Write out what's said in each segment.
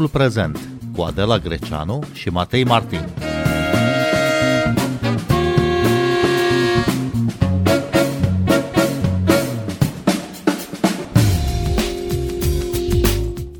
Timpul prezent cu Adela Greceanu și Matei Martin.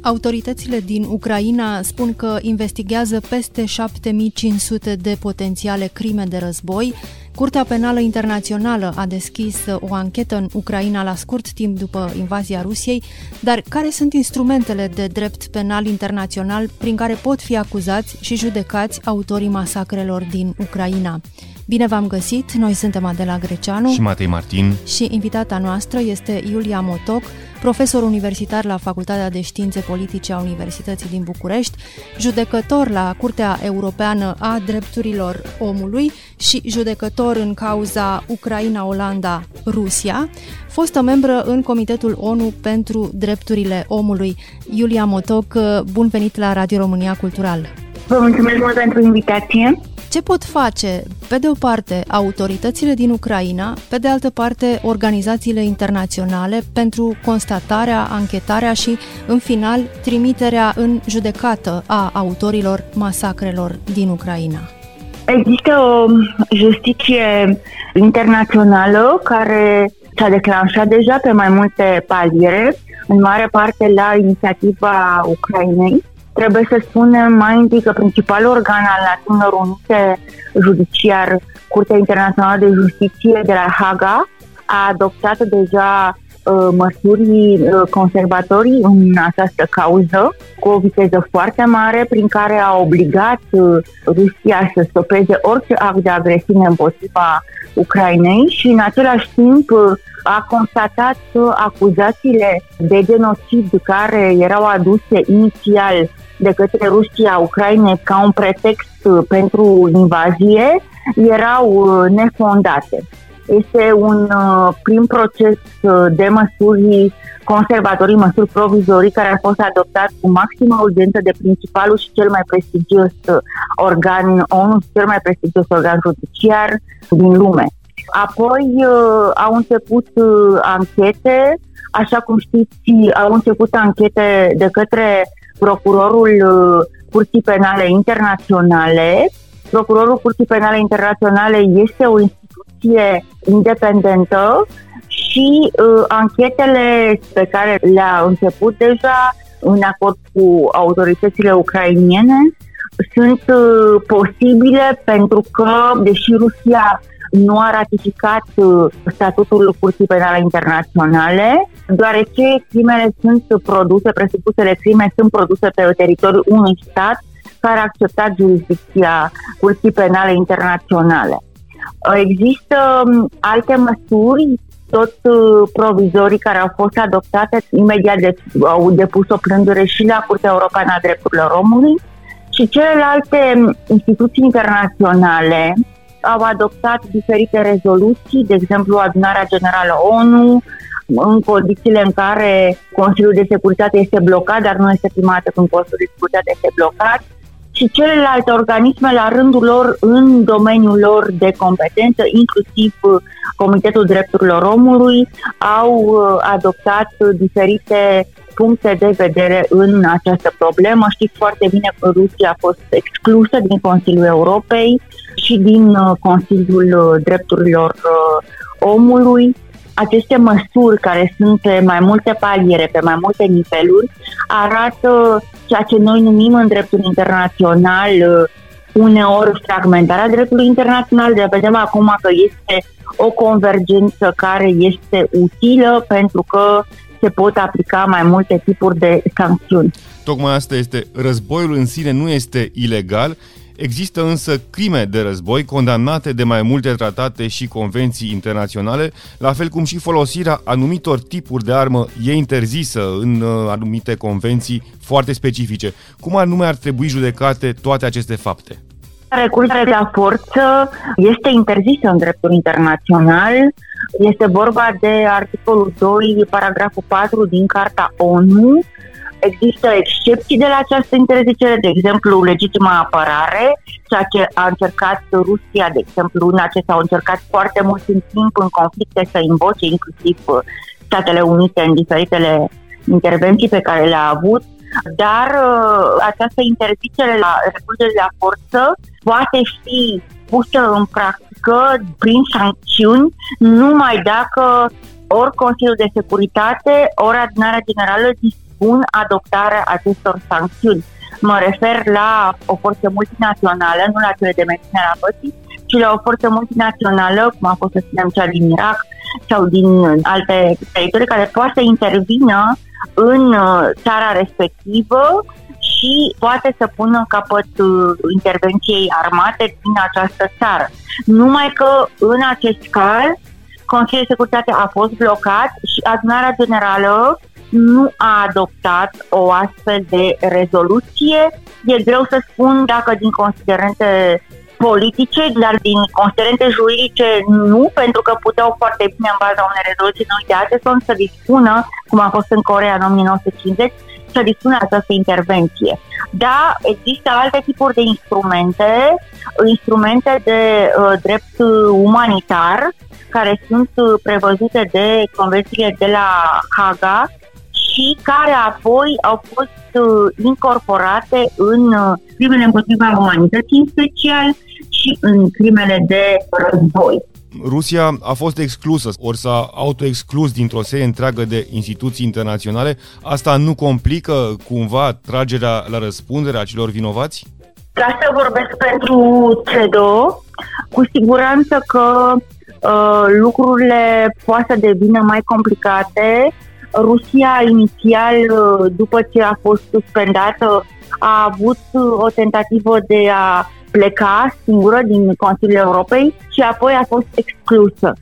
Autoritățile din Ucraina spun că investigează peste 7500 de potențiale crime de război. Curtea Penală Internațională a deschis o anchetă în Ucraina la scurt timp după invazia Rusiei, dar care sunt instrumentele de drept penal internațional prin care pot fi acuzați și judecați autorii masacrelor din Ucraina? Bine v-am găsit! Noi suntem Adela Greceanu și Matei Martin și invitata noastră este Iulia Motoc, profesor universitar la Facultatea de Științe Politice a Universității din București, judecător la Curtea Europeană a Drepturilor Omului și judecător în cauza Ucraina-Olanda-Rusia, fostă membră în Comitetul ONU pentru Drepturile Omului. Iulia Motoc, bun venit la Radio România Cultural! Vă mulțumesc mult pentru invitație! Ce pot face, pe de o parte, autoritățile din Ucraina, pe de altă parte, organizațiile internaționale pentru constatarea, anchetarea și, în final, trimiterea în judecată a autorilor masacrelor din Ucraina? Există o justiție internațională care s-a declanșat deja pe mai multe paliere, în mare parte la inițiativa Ucrainei Trebuie să spunem mai întâi că principalul organ al Națiunilor Unite judiciar, Curtea Internațională de Justiție de la Haga, a adoptat deja uh, măsuri uh, conservatorii în această cauză cu o viteză foarte mare prin care a obligat uh, Rusia să stopeze orice act de agresiune împotriva Ucrainei și în același timp uh, a constatat că acuzațiile de genocid care erau aduse inițial de către Rusia Ucrainei ca un pretext uh, pentru invazie erau uh, nefondate. Este un uh, prim proces de măsuri conservatorii, măsuri provizorii care a fost adoptat cu maximă urgență de principalul și cel mai prestigios organ ONU, cel mai prestigios organ judiciar din lume. Apoi au început anchete, așa cum știți, au început anchete de către procurorul uh, Curții Penale Internaționale. Procurorul Curții Penale Internaționale este o instituție independentă și uh, anchetele pe care le-a început deja în acord cu autoritățile ucrainiene sunt uh, posibile pentru că, deși Rusia nu a ratificat uh, statutul Curții Penale Internaționale, deoarece crimele sunt produse, presupusele crime sunt produse pe teritoriul unui stat care a acceptat jurisdicția Curții Penale Internaționale. Uh, există um, alte măsuri tot uh, provizorii care au fost adoptate, imediat de, au depus o plângere și la Curtea Europeană a Drepturilor Omului și celelalte um, instituții internaționale au adoptat diferite rezoluții, de exemplu adunarea generală ONU, în condițiile în care Consiliul de Securitate este blocat, dar nu este primată când Consiliul de Securitate este blocat, și celelalte organisme la rândul lor în domeniul lor de competență, inclusiv uh, Comitetul Drepturilor Omului, au uh, adoptat diferite puncte de vedere în această problemă. Știți foarte bine că Rusia a fost exclusă din Consiliul Europei și din uh, Consiliul Drepturilor Omului aceste măsuri care sunt pe mai multe paliere, pe mai multe niveluri, arată ceea ce noi numim în dreptul internațional uh, uneori fragmentarea dreptului internațional, de vedem acum că este o convergență care este utilă pentru că se pot aplica mai multe tipuri de sancțiuni. Tocmai asta este, războiul în sine nu este ilegal, Există însă crime de război condamnate de mai multe tratate și convenții internaționale, la fel cum și folosirea anumitor tipuri de armă e interzisă în uh, anumite convenții foarte specifice. Cum anume ar trebui judecate toate aceste fapte? Recursul la forță este interzisă în dreptul internațional. Este vorba de articolul 2, paragraful 4 din Carta ONU, Există excepții de la această interzicere, de exemplu, legitima apărare, ceea ce a încercat Rusia, de exemplu, în acesta au încercat foarte mult în timp în conflicte să invoce, inclusiv uh, Statele Unite în diferitele intervenții pe care le-a avut. Dar uh, această interzicere la recurgere la forță poate fi pusă în practică prin sancțiuni numai dacă ori Consiliul de Securitate, ori Adunarea Generală dispun adoptarea acestor sancțiuni. Mă refer la o forță multinațională, nu la cele de menținere a pății, ci la o forță multinațională, cum a fost să spunem cea din Irak sau din alte teritorii, care poate să intervină în uh, țara respectivă și poate să pună capăt uh, intervenției armate din această țară. Numai că în acest caz Consiliul de Securitate a fost blocat și adunarea generală nu a adoptat o astfel de rezoluție. E greu să spun dacă din considerente politice, dar din considerente juridice nu, pentru că puteau foarte bine în baza unei rezoluții noi de Adeson să dispună, cum a fost în Corea în 1950, să dispună această intervenție. Da, există alte tipuri de instrumente, instrumente de uh, drept umanitar, care sunt uh, prevăzute de convențiile de la Haga și care apoi au fost uh, incorporate în uh, crimele împotriva umanității în special și în crimele de război. Rusia a fost exclusă, ori s-a autoexclus dintr-o serie întreagă de instituții internaționale. Asta nu complică cumva tragerea la răspundere a celor vinovați? Ca să vorbesc pentru CEDO, cu siguranță că uh, lucrurile poate să devină mai complicate. Rusia inițial, uh, după ce a fost suspendată, a avut o tentativă de a pleca singură din Consiliul Europei și apoi a fost exclusă.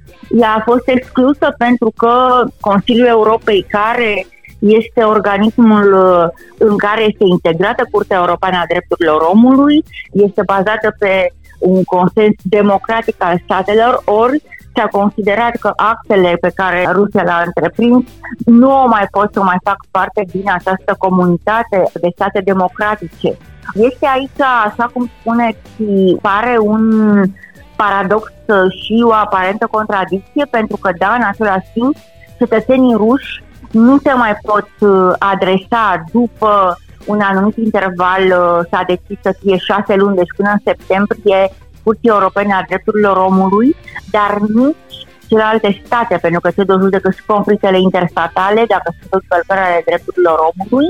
Ea a fost exclusă pentru că Consiliul Europei, care este organismul uh, în care este integrată Curtea Europeană a Drepturilor Omului, este bazată pe un consens democratic al statelor, ori s-a considerat că actele pe care Rusia le-a întreprins nu o mai pot să mai fac parte din această comunitate de state democratice. Este aici, așa cum spuneți, pare un paradox și o aparentă contradicție, pentru că, da, în același timp, cetățenii ruși nu se mai pot uh, adresa după un anumit interval, uh, s-a decis să fie șase luni, deci până în septembrie, Curții Europene a Drepturilor Omului, dar nici celelalte state, pentru că se judecă și conflictele interstatale, dacă sunt încălcări ale drepturilor omului,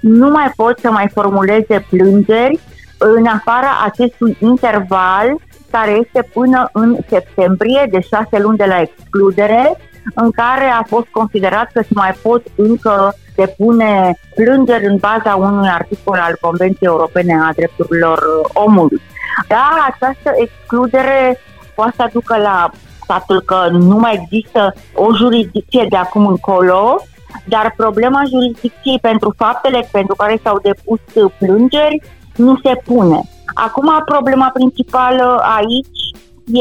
nu mai pot să mai formuleze plângeri în afara acestui interval care este până în septembrie, de șase luni de la excludere, în care a fost considerat că se mai pot încă depune plângeri în baza unui articol al Convenției Europene a Drepturilor Omului. Da, această excludere poate să aducă la faptul că nu mai există o jurisdicție de acum încolo, dar problema jurisdicției pentru faptele pentru care s-au depus plângeri nu se pune. Acum, problema principală aici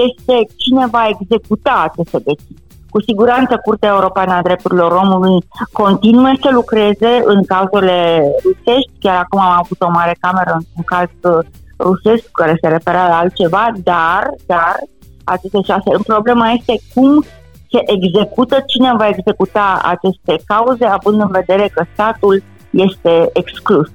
este cine va executa aceste decizii. Cu siguranță Curtea Europeană a Drepturilor Omului continuă să lucreze în cazurile rusești, chiar acum am avut o mare cameră în caz rusesc care se referă la altceva, dar, dar, aceste șase. Problema este cum se execută, cine va executa aceste cauze, având în vedere că statul este exclus.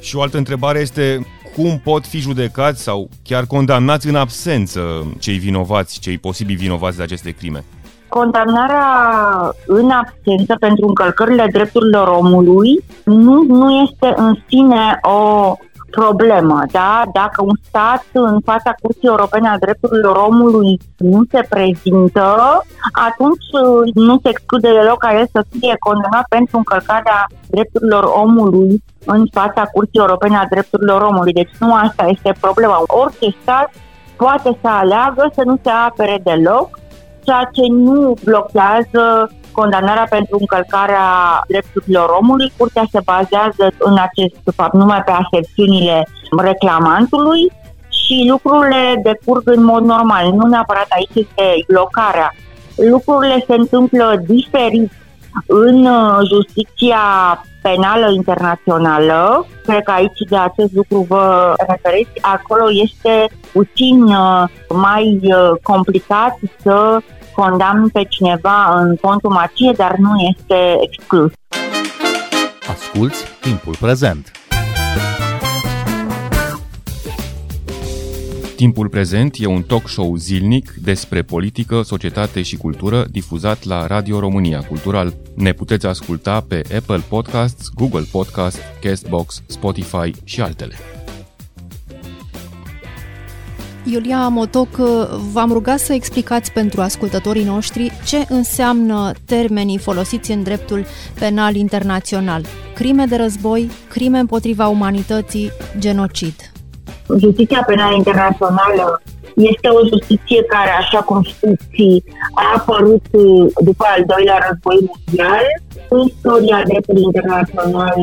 Și o altă întrebare este cum pot fi judecați sau chiar condamnați în absență cei vinovați, cei posibili vinovați de aceste crime? Condamnarea în absență pentru încălcările drepturilor omului nu, nu este în sine o problemă, da? Dacă un stat în fața Curții Europene a Drepturilor Omului nu se prezintă, atunci uh, nu se exclude deloc ca el să fie condamnat pentru încălcarea drepturilor omului în fața Curții Europene a Drepturilor Omului. Deci nu asta este problema. Orice stat poate să aleagă să nu se apere deloc, ceea ce nu blochează condamnarea pentru încălcarea drepturilor omului. Curtea se bazează în acest fapt numai pe aserțiunile reclamantului și lucrurile decurg în mod normal. Nu neapărat aici este blocarea. Lucrurile se întâmplă diferit în uh, justiția penală internațională. Cred că aici de acest lucru vă referiți. Acolo este puțin uh, mai uh, complicat să condamn pe cineva în contul macie, dar nu este exclus. Asculți timpul prezent! Timpul prezent e un talk show zilnic despre politică, societate și cultură difuzat la Radio România Cultural. Ne puteți asculta pe Apple Podcasts, Google Podcasts, Castbox, Spotify și altele. Iulia Motoc, v-am rugat să explicați pentru ascultătorii noștri ce înseamnă termenii folosiți în dreptul penal internațional. Crime de război, crime împotriva umanității, genocid. Justiția penală internațională este o justiție care, așa cum știți, a apărut după al doilea război mondial. Istoria dreptului internațional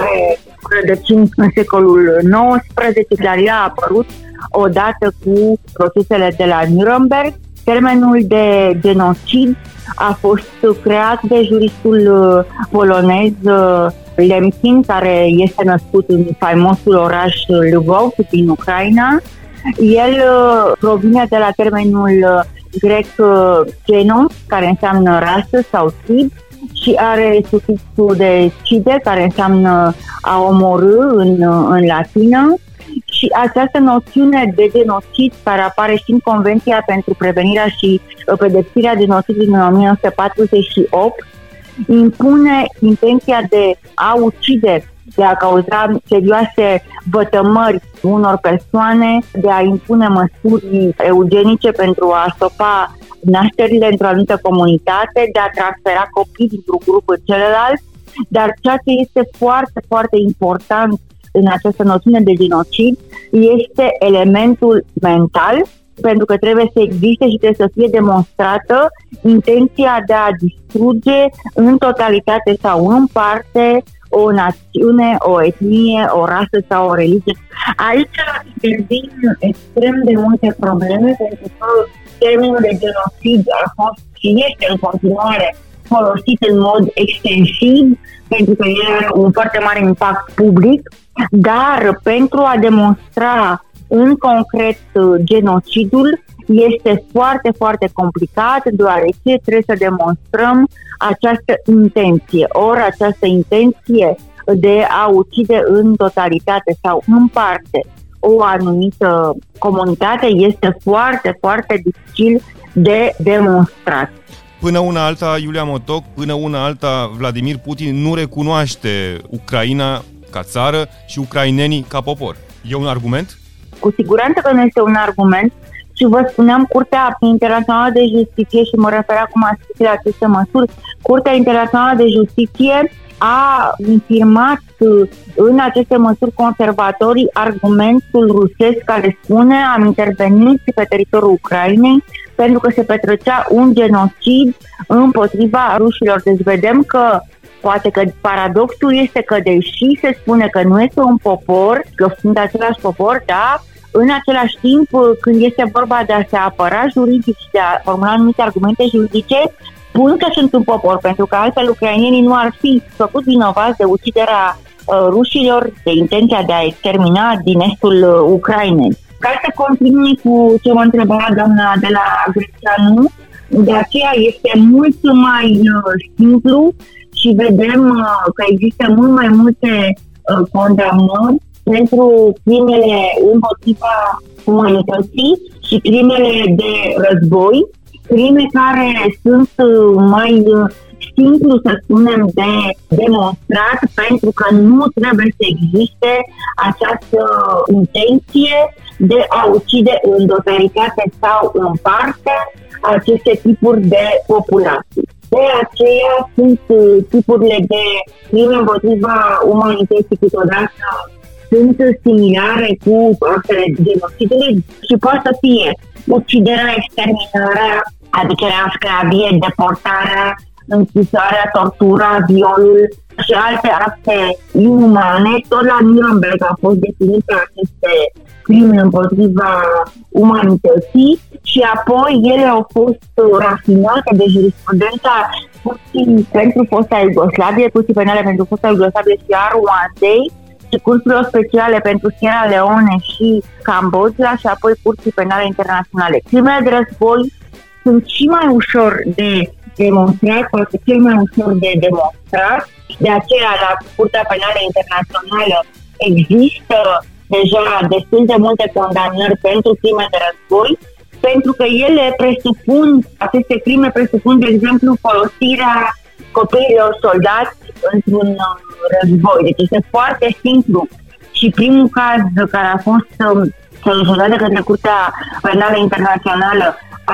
are rădăcini în secolul XIX, dar ea a apărut odată cu procesele de la Nuremberg. Termenul de genocid a fost creat de juristul uh, polonez uh, Lemkin, care este născut în faimosul oraș Lvov din Ucraina. El uh, provine de la termenul grec genos, care înseamnă rasă sau trib, și are sufixul de cide, care înseamnă a omorâ în, în latină. Și această noțiune de genocid care apare și în Convenția pentru prevenirea și uh, pedepsirea genocidului din 1948 impune intenția de a ucide, de a cauza serioase vătămări unor persoane, de a impune măsuri eugenice pentru a stopa nașterile într-o anumită comunitate, de a transfera copii dintr-un grup în celălalt, dar ceea ce este foarte, foarte important în această noțiune de genocid este elementul mental, pentru că trebuie să existe și trebuie să fie demonstrată intenția de a distruge în totalitate sau în parte o națiune, o etnie, o rasă sau o religie. Aici intervin extrem de multe probleme pentru că termenul de genocid a fost și este în continuare folosit în mod extensiv pentru că el are un foarte mare impact public dar pentru a demonstra în concret uh, genocidul este foarte, foarte complicat, deoarece trebuie să demonstrăm această intenție. Ori această intenție de a ucide în totalitate sau în parte o anumită comunitate este foarte, foarte dificil de demonstrat. Până una alta, Iulia Motoc, până una alta, Vladimir Putin nu recunoaște Ucraina ca țară și ucrainenii ca popor. E un argument? Cu siguranță că nu este un argument și vă spuneam Curtea Internațională de Justiție și mă refer acum la aceste măsuri. Curtea Internațională de Justiție a infirmat în aceste măsuri conservatorii argumentul rusesc care spune am intervenit pe teritoriul Ucrainei pentru că se petrecea un genocid împotriva rușilor. Deci vedem că Poate că paradoxul este că deși se spune că nu este un popor, că sunt același popor, da, în același timp, când este vorba de a se apăra juridic și de a formula anumite argumente juridice, spun că sunt un popor, pentru că altfel ucrainienii nu ar fi făcut vinovați de uciderea uh, rușilor, de intenția de a extermina din estul uh, Ucrainei. Ca să continui cu ce mă întreba doamna de la Greceanu, de aceea este mult mai uh, simplu și vedem uh, că există mult mai multe uh, condamnări pentru crimele împotriva umanității și crimele de război, crime care sunt uh, mai simplu, să spunem, de demonstrat, pentru că nu trebuie să existe această intenție de a ucide în totalitate sau în parte aceste tipuri de populații. De aceea sunt uh, tipurile de crime împotriva umanității câteodată sunt similare cu actele genocidului și poate să fie uciderea, exterminarea, aducerea în sclavie, deportarea, închisoarea, tortura, violul și alte acte inumane. Tot la Nuremberg a fost definite aceste crime împotriva umanității și apoi ele au fost rafinate de jurisprudența curții pentru fosta Iugoslavie, curții penale pentru fosta Iugoslavie și a Ruandei, și cursurilor speciale pentru Sierra Leone și Cambodgia și apoi curții penale internaționale. Crimele de război sunt și mai ușor de demonstrat, poate cel mai ușor de demonstrat. De aceea, la Curtea Penală Internațională există deja destul de multe condamnări pentru crime de război, pentru că ele presupun, aceste crime presupun, de exemplu, folosirea copiilor soldați într-un uh, război. Deci este foarte simplu. Și primul caz care a fost um, soluționat de către Curtea Penală Internațională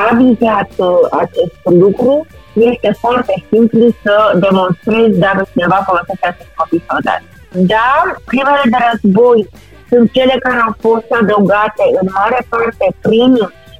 a vizat uh, acest lucru. Este foarte simplu să demonstrezi dacă cineva folosește acest copii soldați. Dar crimele de război sunt cele care au fost adăugate în mare parte prin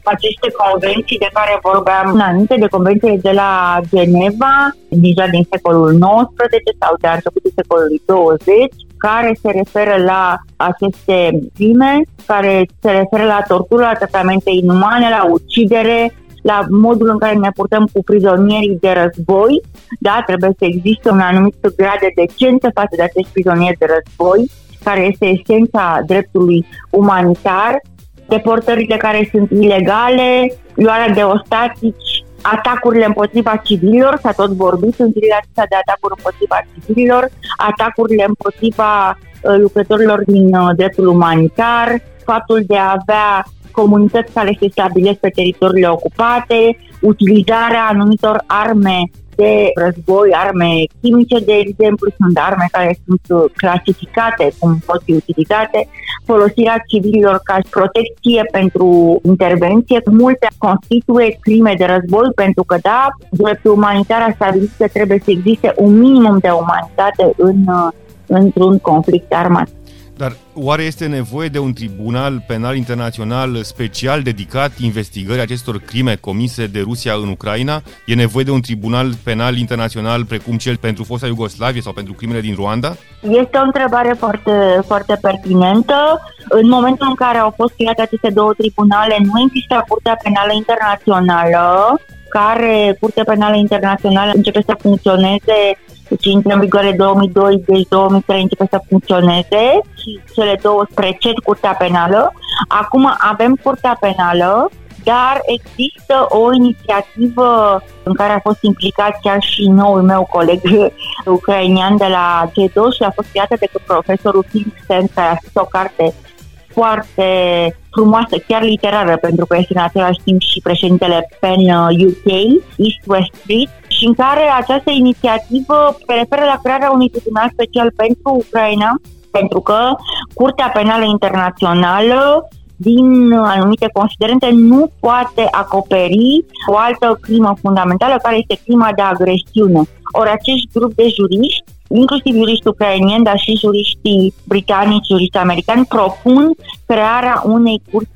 aceste convenții de care vorbeam înainte, de convențiile de la Geneva, deja din secolul XIX sau de începutul secolului 20, care se referă la aceste crime, care se referă la tortură, la tratamente inumane, la ucidere, la modul în care ne purtăm cu prizonierii de război. Da, trebuie să existe un anumit grad de decență față de acești prizonieri de război, care este esența dreptului umanitar deportările care sunt ilegale, luarea de ostatici, atacurile împotriva civililor, s-a tot vorbit în zilele acestea de atacuri împotriva civililor, atacurile împotriva uh, lucrătorilor din uh, dreptul umanitar, faptul de a avea comunități care se stabilesc pe teritoriile ocupate, utilizarea anumitor arme de război, arme chimice, de exemplu, sunt arme care sunt uh, clasificate cum pot fi utilizate, folosirea civililor ca protecție pentru intervenție, multe constituie crime de război pentru că, da, dreptul umanitar a stabilit că trebuie să existe un minimum de umanitate în, uh, într-un conflict armat. Dar oare este nevoie de un tribunal penal internațional special dedicat investigării acestor crime comise de Rusia în Ucraina? E nevoie de un tribunal penal internațional precum cel pentru fosta Iugoslavie sau pentru crimele din Ruanda? Este o întrebare foarte, foarte pertinentă. În momentul în care au fost create aceste două tribunale, nu exista Curtea Penală Internațională, care Curtea Penală Internațională începe să funcționeze deci intră în vigoare 2002, deci 2003 începe să funcționeze și cele două preced Curtea Penală. Acum avem Curtea Penală, dar există o inițiativă în care a fost implicat chiar și noul meu coleg ucrainian de la G2 și a fost creată de profesorul Philip Stenz, care a scris o carte foarte frumoasă, chiar literară, pentru că este în același timp și președintele PEN UK, East West Street, și în care această inițiativă se referă la crearea unui tribunal special pentru Ucraina, pentru că Curtea Penală Internațională din anumite considerente nu poate acoperi o altă crimă fundamentală care este crima de agresiune. Ori acești grup de juriști inclusiv juriști ucrainieni, dar și juriștii britanici, juriști americani, propun crearea unei curți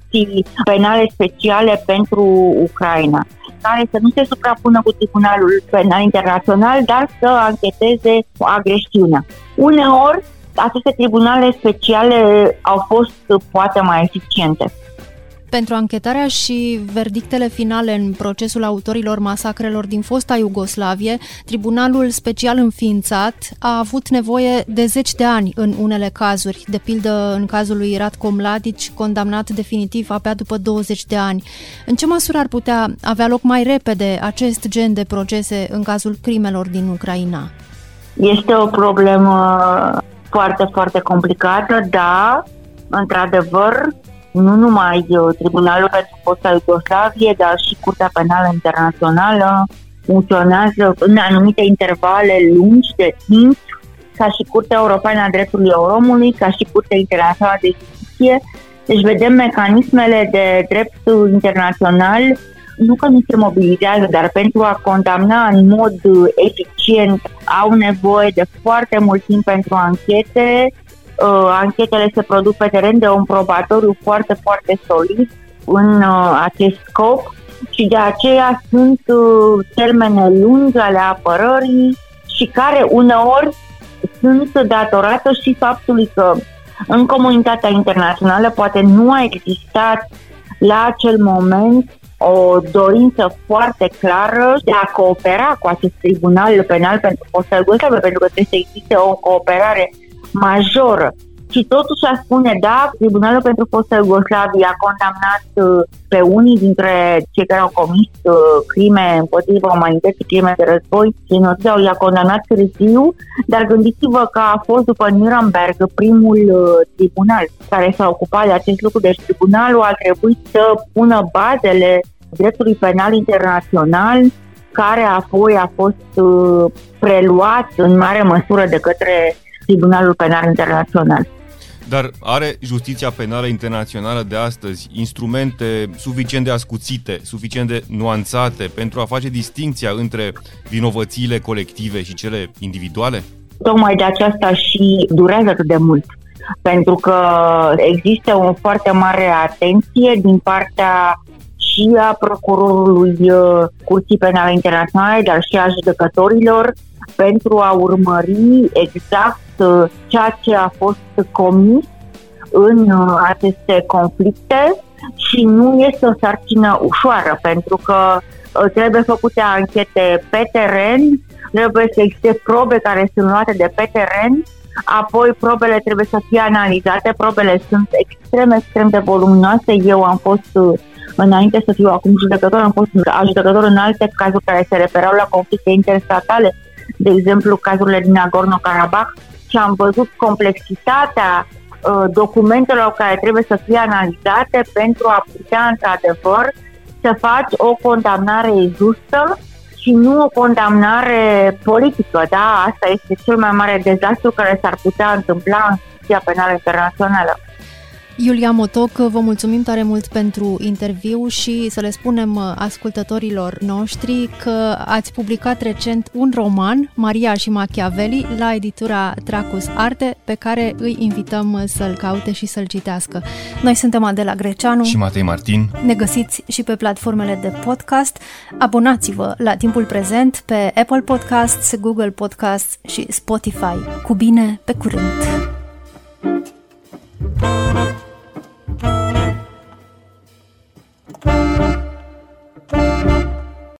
penale speciale pentru Ucraina care să nu se suprapună cu Tribunalul Penal Internațional, dar să ancheteze agresiunea. Uneori, aceste tribunale speciale au fost poate mai eficiente. Pentru anchetarea și verdictele finale în procesul autorilor masacrelor din fosta Iugoslavie, Tribunalul Special înființat a avut nevoie de zeci de ani în unele cazuri, de pildă în cazul lui Ratko Mladic, condamnat definitiv abia după 20 de ani. În ce măsură ar putea avea loc mai repede acest gen de procese în cazul crimelor din Ucraina? Este o problemă foarte, foarte complicată, da, într-adevăr, nu numai uh, Tribunalul pentru fosta Iugoslavie, dar și Curtea Penală Internațională funcționează în anumite intervale lungi de timp, ca și Curtea Europeană a Dreptului Omului, ca și Curtea Internațională de Justiție. Deci vedem mecanismele de drept internațional nu că nu se mobilizează, dar pentru a condamna în mod eficient au nevoie de foarte mult timp pentru anchete, uh, anchetele se produc pe teren de un probatoriu foarte, foarte solid în uh, acest scop și de aceea sunt uh, termene lungi ale apărării și care uneori sunt datorate și faptului că în comunitatea internațională poate nu a existat la acel moment o dorință foarte clară de a coopera cu acest tribunal penal pentru fosta Iugoslavia, pentru că trebuie să existe o cooperare majoră. Și și totuși aș spune, da, Tribunalul pentru fostă Iugoslavie a condamnat uh, pe unii dintre cei care au comis uh, crime împotriva umanității, crime de război, genocid, i-a condamnat târziu, dar gândiți-vă că a fost după Nuremberg primul uh, tribunal care s-a ocupat de acest lucru, deci tribunalul a trebuit să pună bazele dreptului penal internațional care apoi a fost preluat în mare măsură de către Tribunalul Penal Internațional. Dar are justiția penală internațională de astăzi instrumente suficient de ascuțite, suficient de nuanțate pentru a face distinția între vinovățiile colective și cele individuale? Tocmai de aceasta și durează atât de mult. Pentru că există o foarte mare atenție din partea și a procurorului uh, Curții Penale Internaționale, dar și a judecătorilor pentru a urmări exact uh, ceea ce a fost comis în uh, aceste conflicte și nu este o sarcină ușoară pentru că uh, trebuie făcute anchete pe teren, trebuie să existe probe care sunt luate de pe teren, apoi probele trebuie să fie analizate, probele sunt extrem, extrem de voluminoase. Eu am fost înainte să fiu acum judecător, am fost judecător în alte cazuri care se referau la conflicte interstatale de exemplu cazurile din Nagorno-Karabakh și am văzut complexitatea uh, documentelor care trebuie să fie analizate pentru a putea într-adevăr să faci o condamnare justă și nu o condamnare politică. Da? Asta este cel mai mare dezastru care s-ar putea întâmpla în justiția penală internațională. Iulia Motoc, vă mulțumim tare mult pentru interviu și să le spunem uh, ascultătorilor noștri că ați publicat recent un roman, Maria și Machiavelli, la editura Tracus Arte, pe care îi invităm uh, să-l caute și să-l citească. Noi suntem Adela Greceanu și Matei Martin. Ne găsiți și pe platformele de podcast. Abonați-vă la timpul prezent pe Apple Podcasts, Google Podcasts și Spotify. Cu bine, pe curând! Thank you.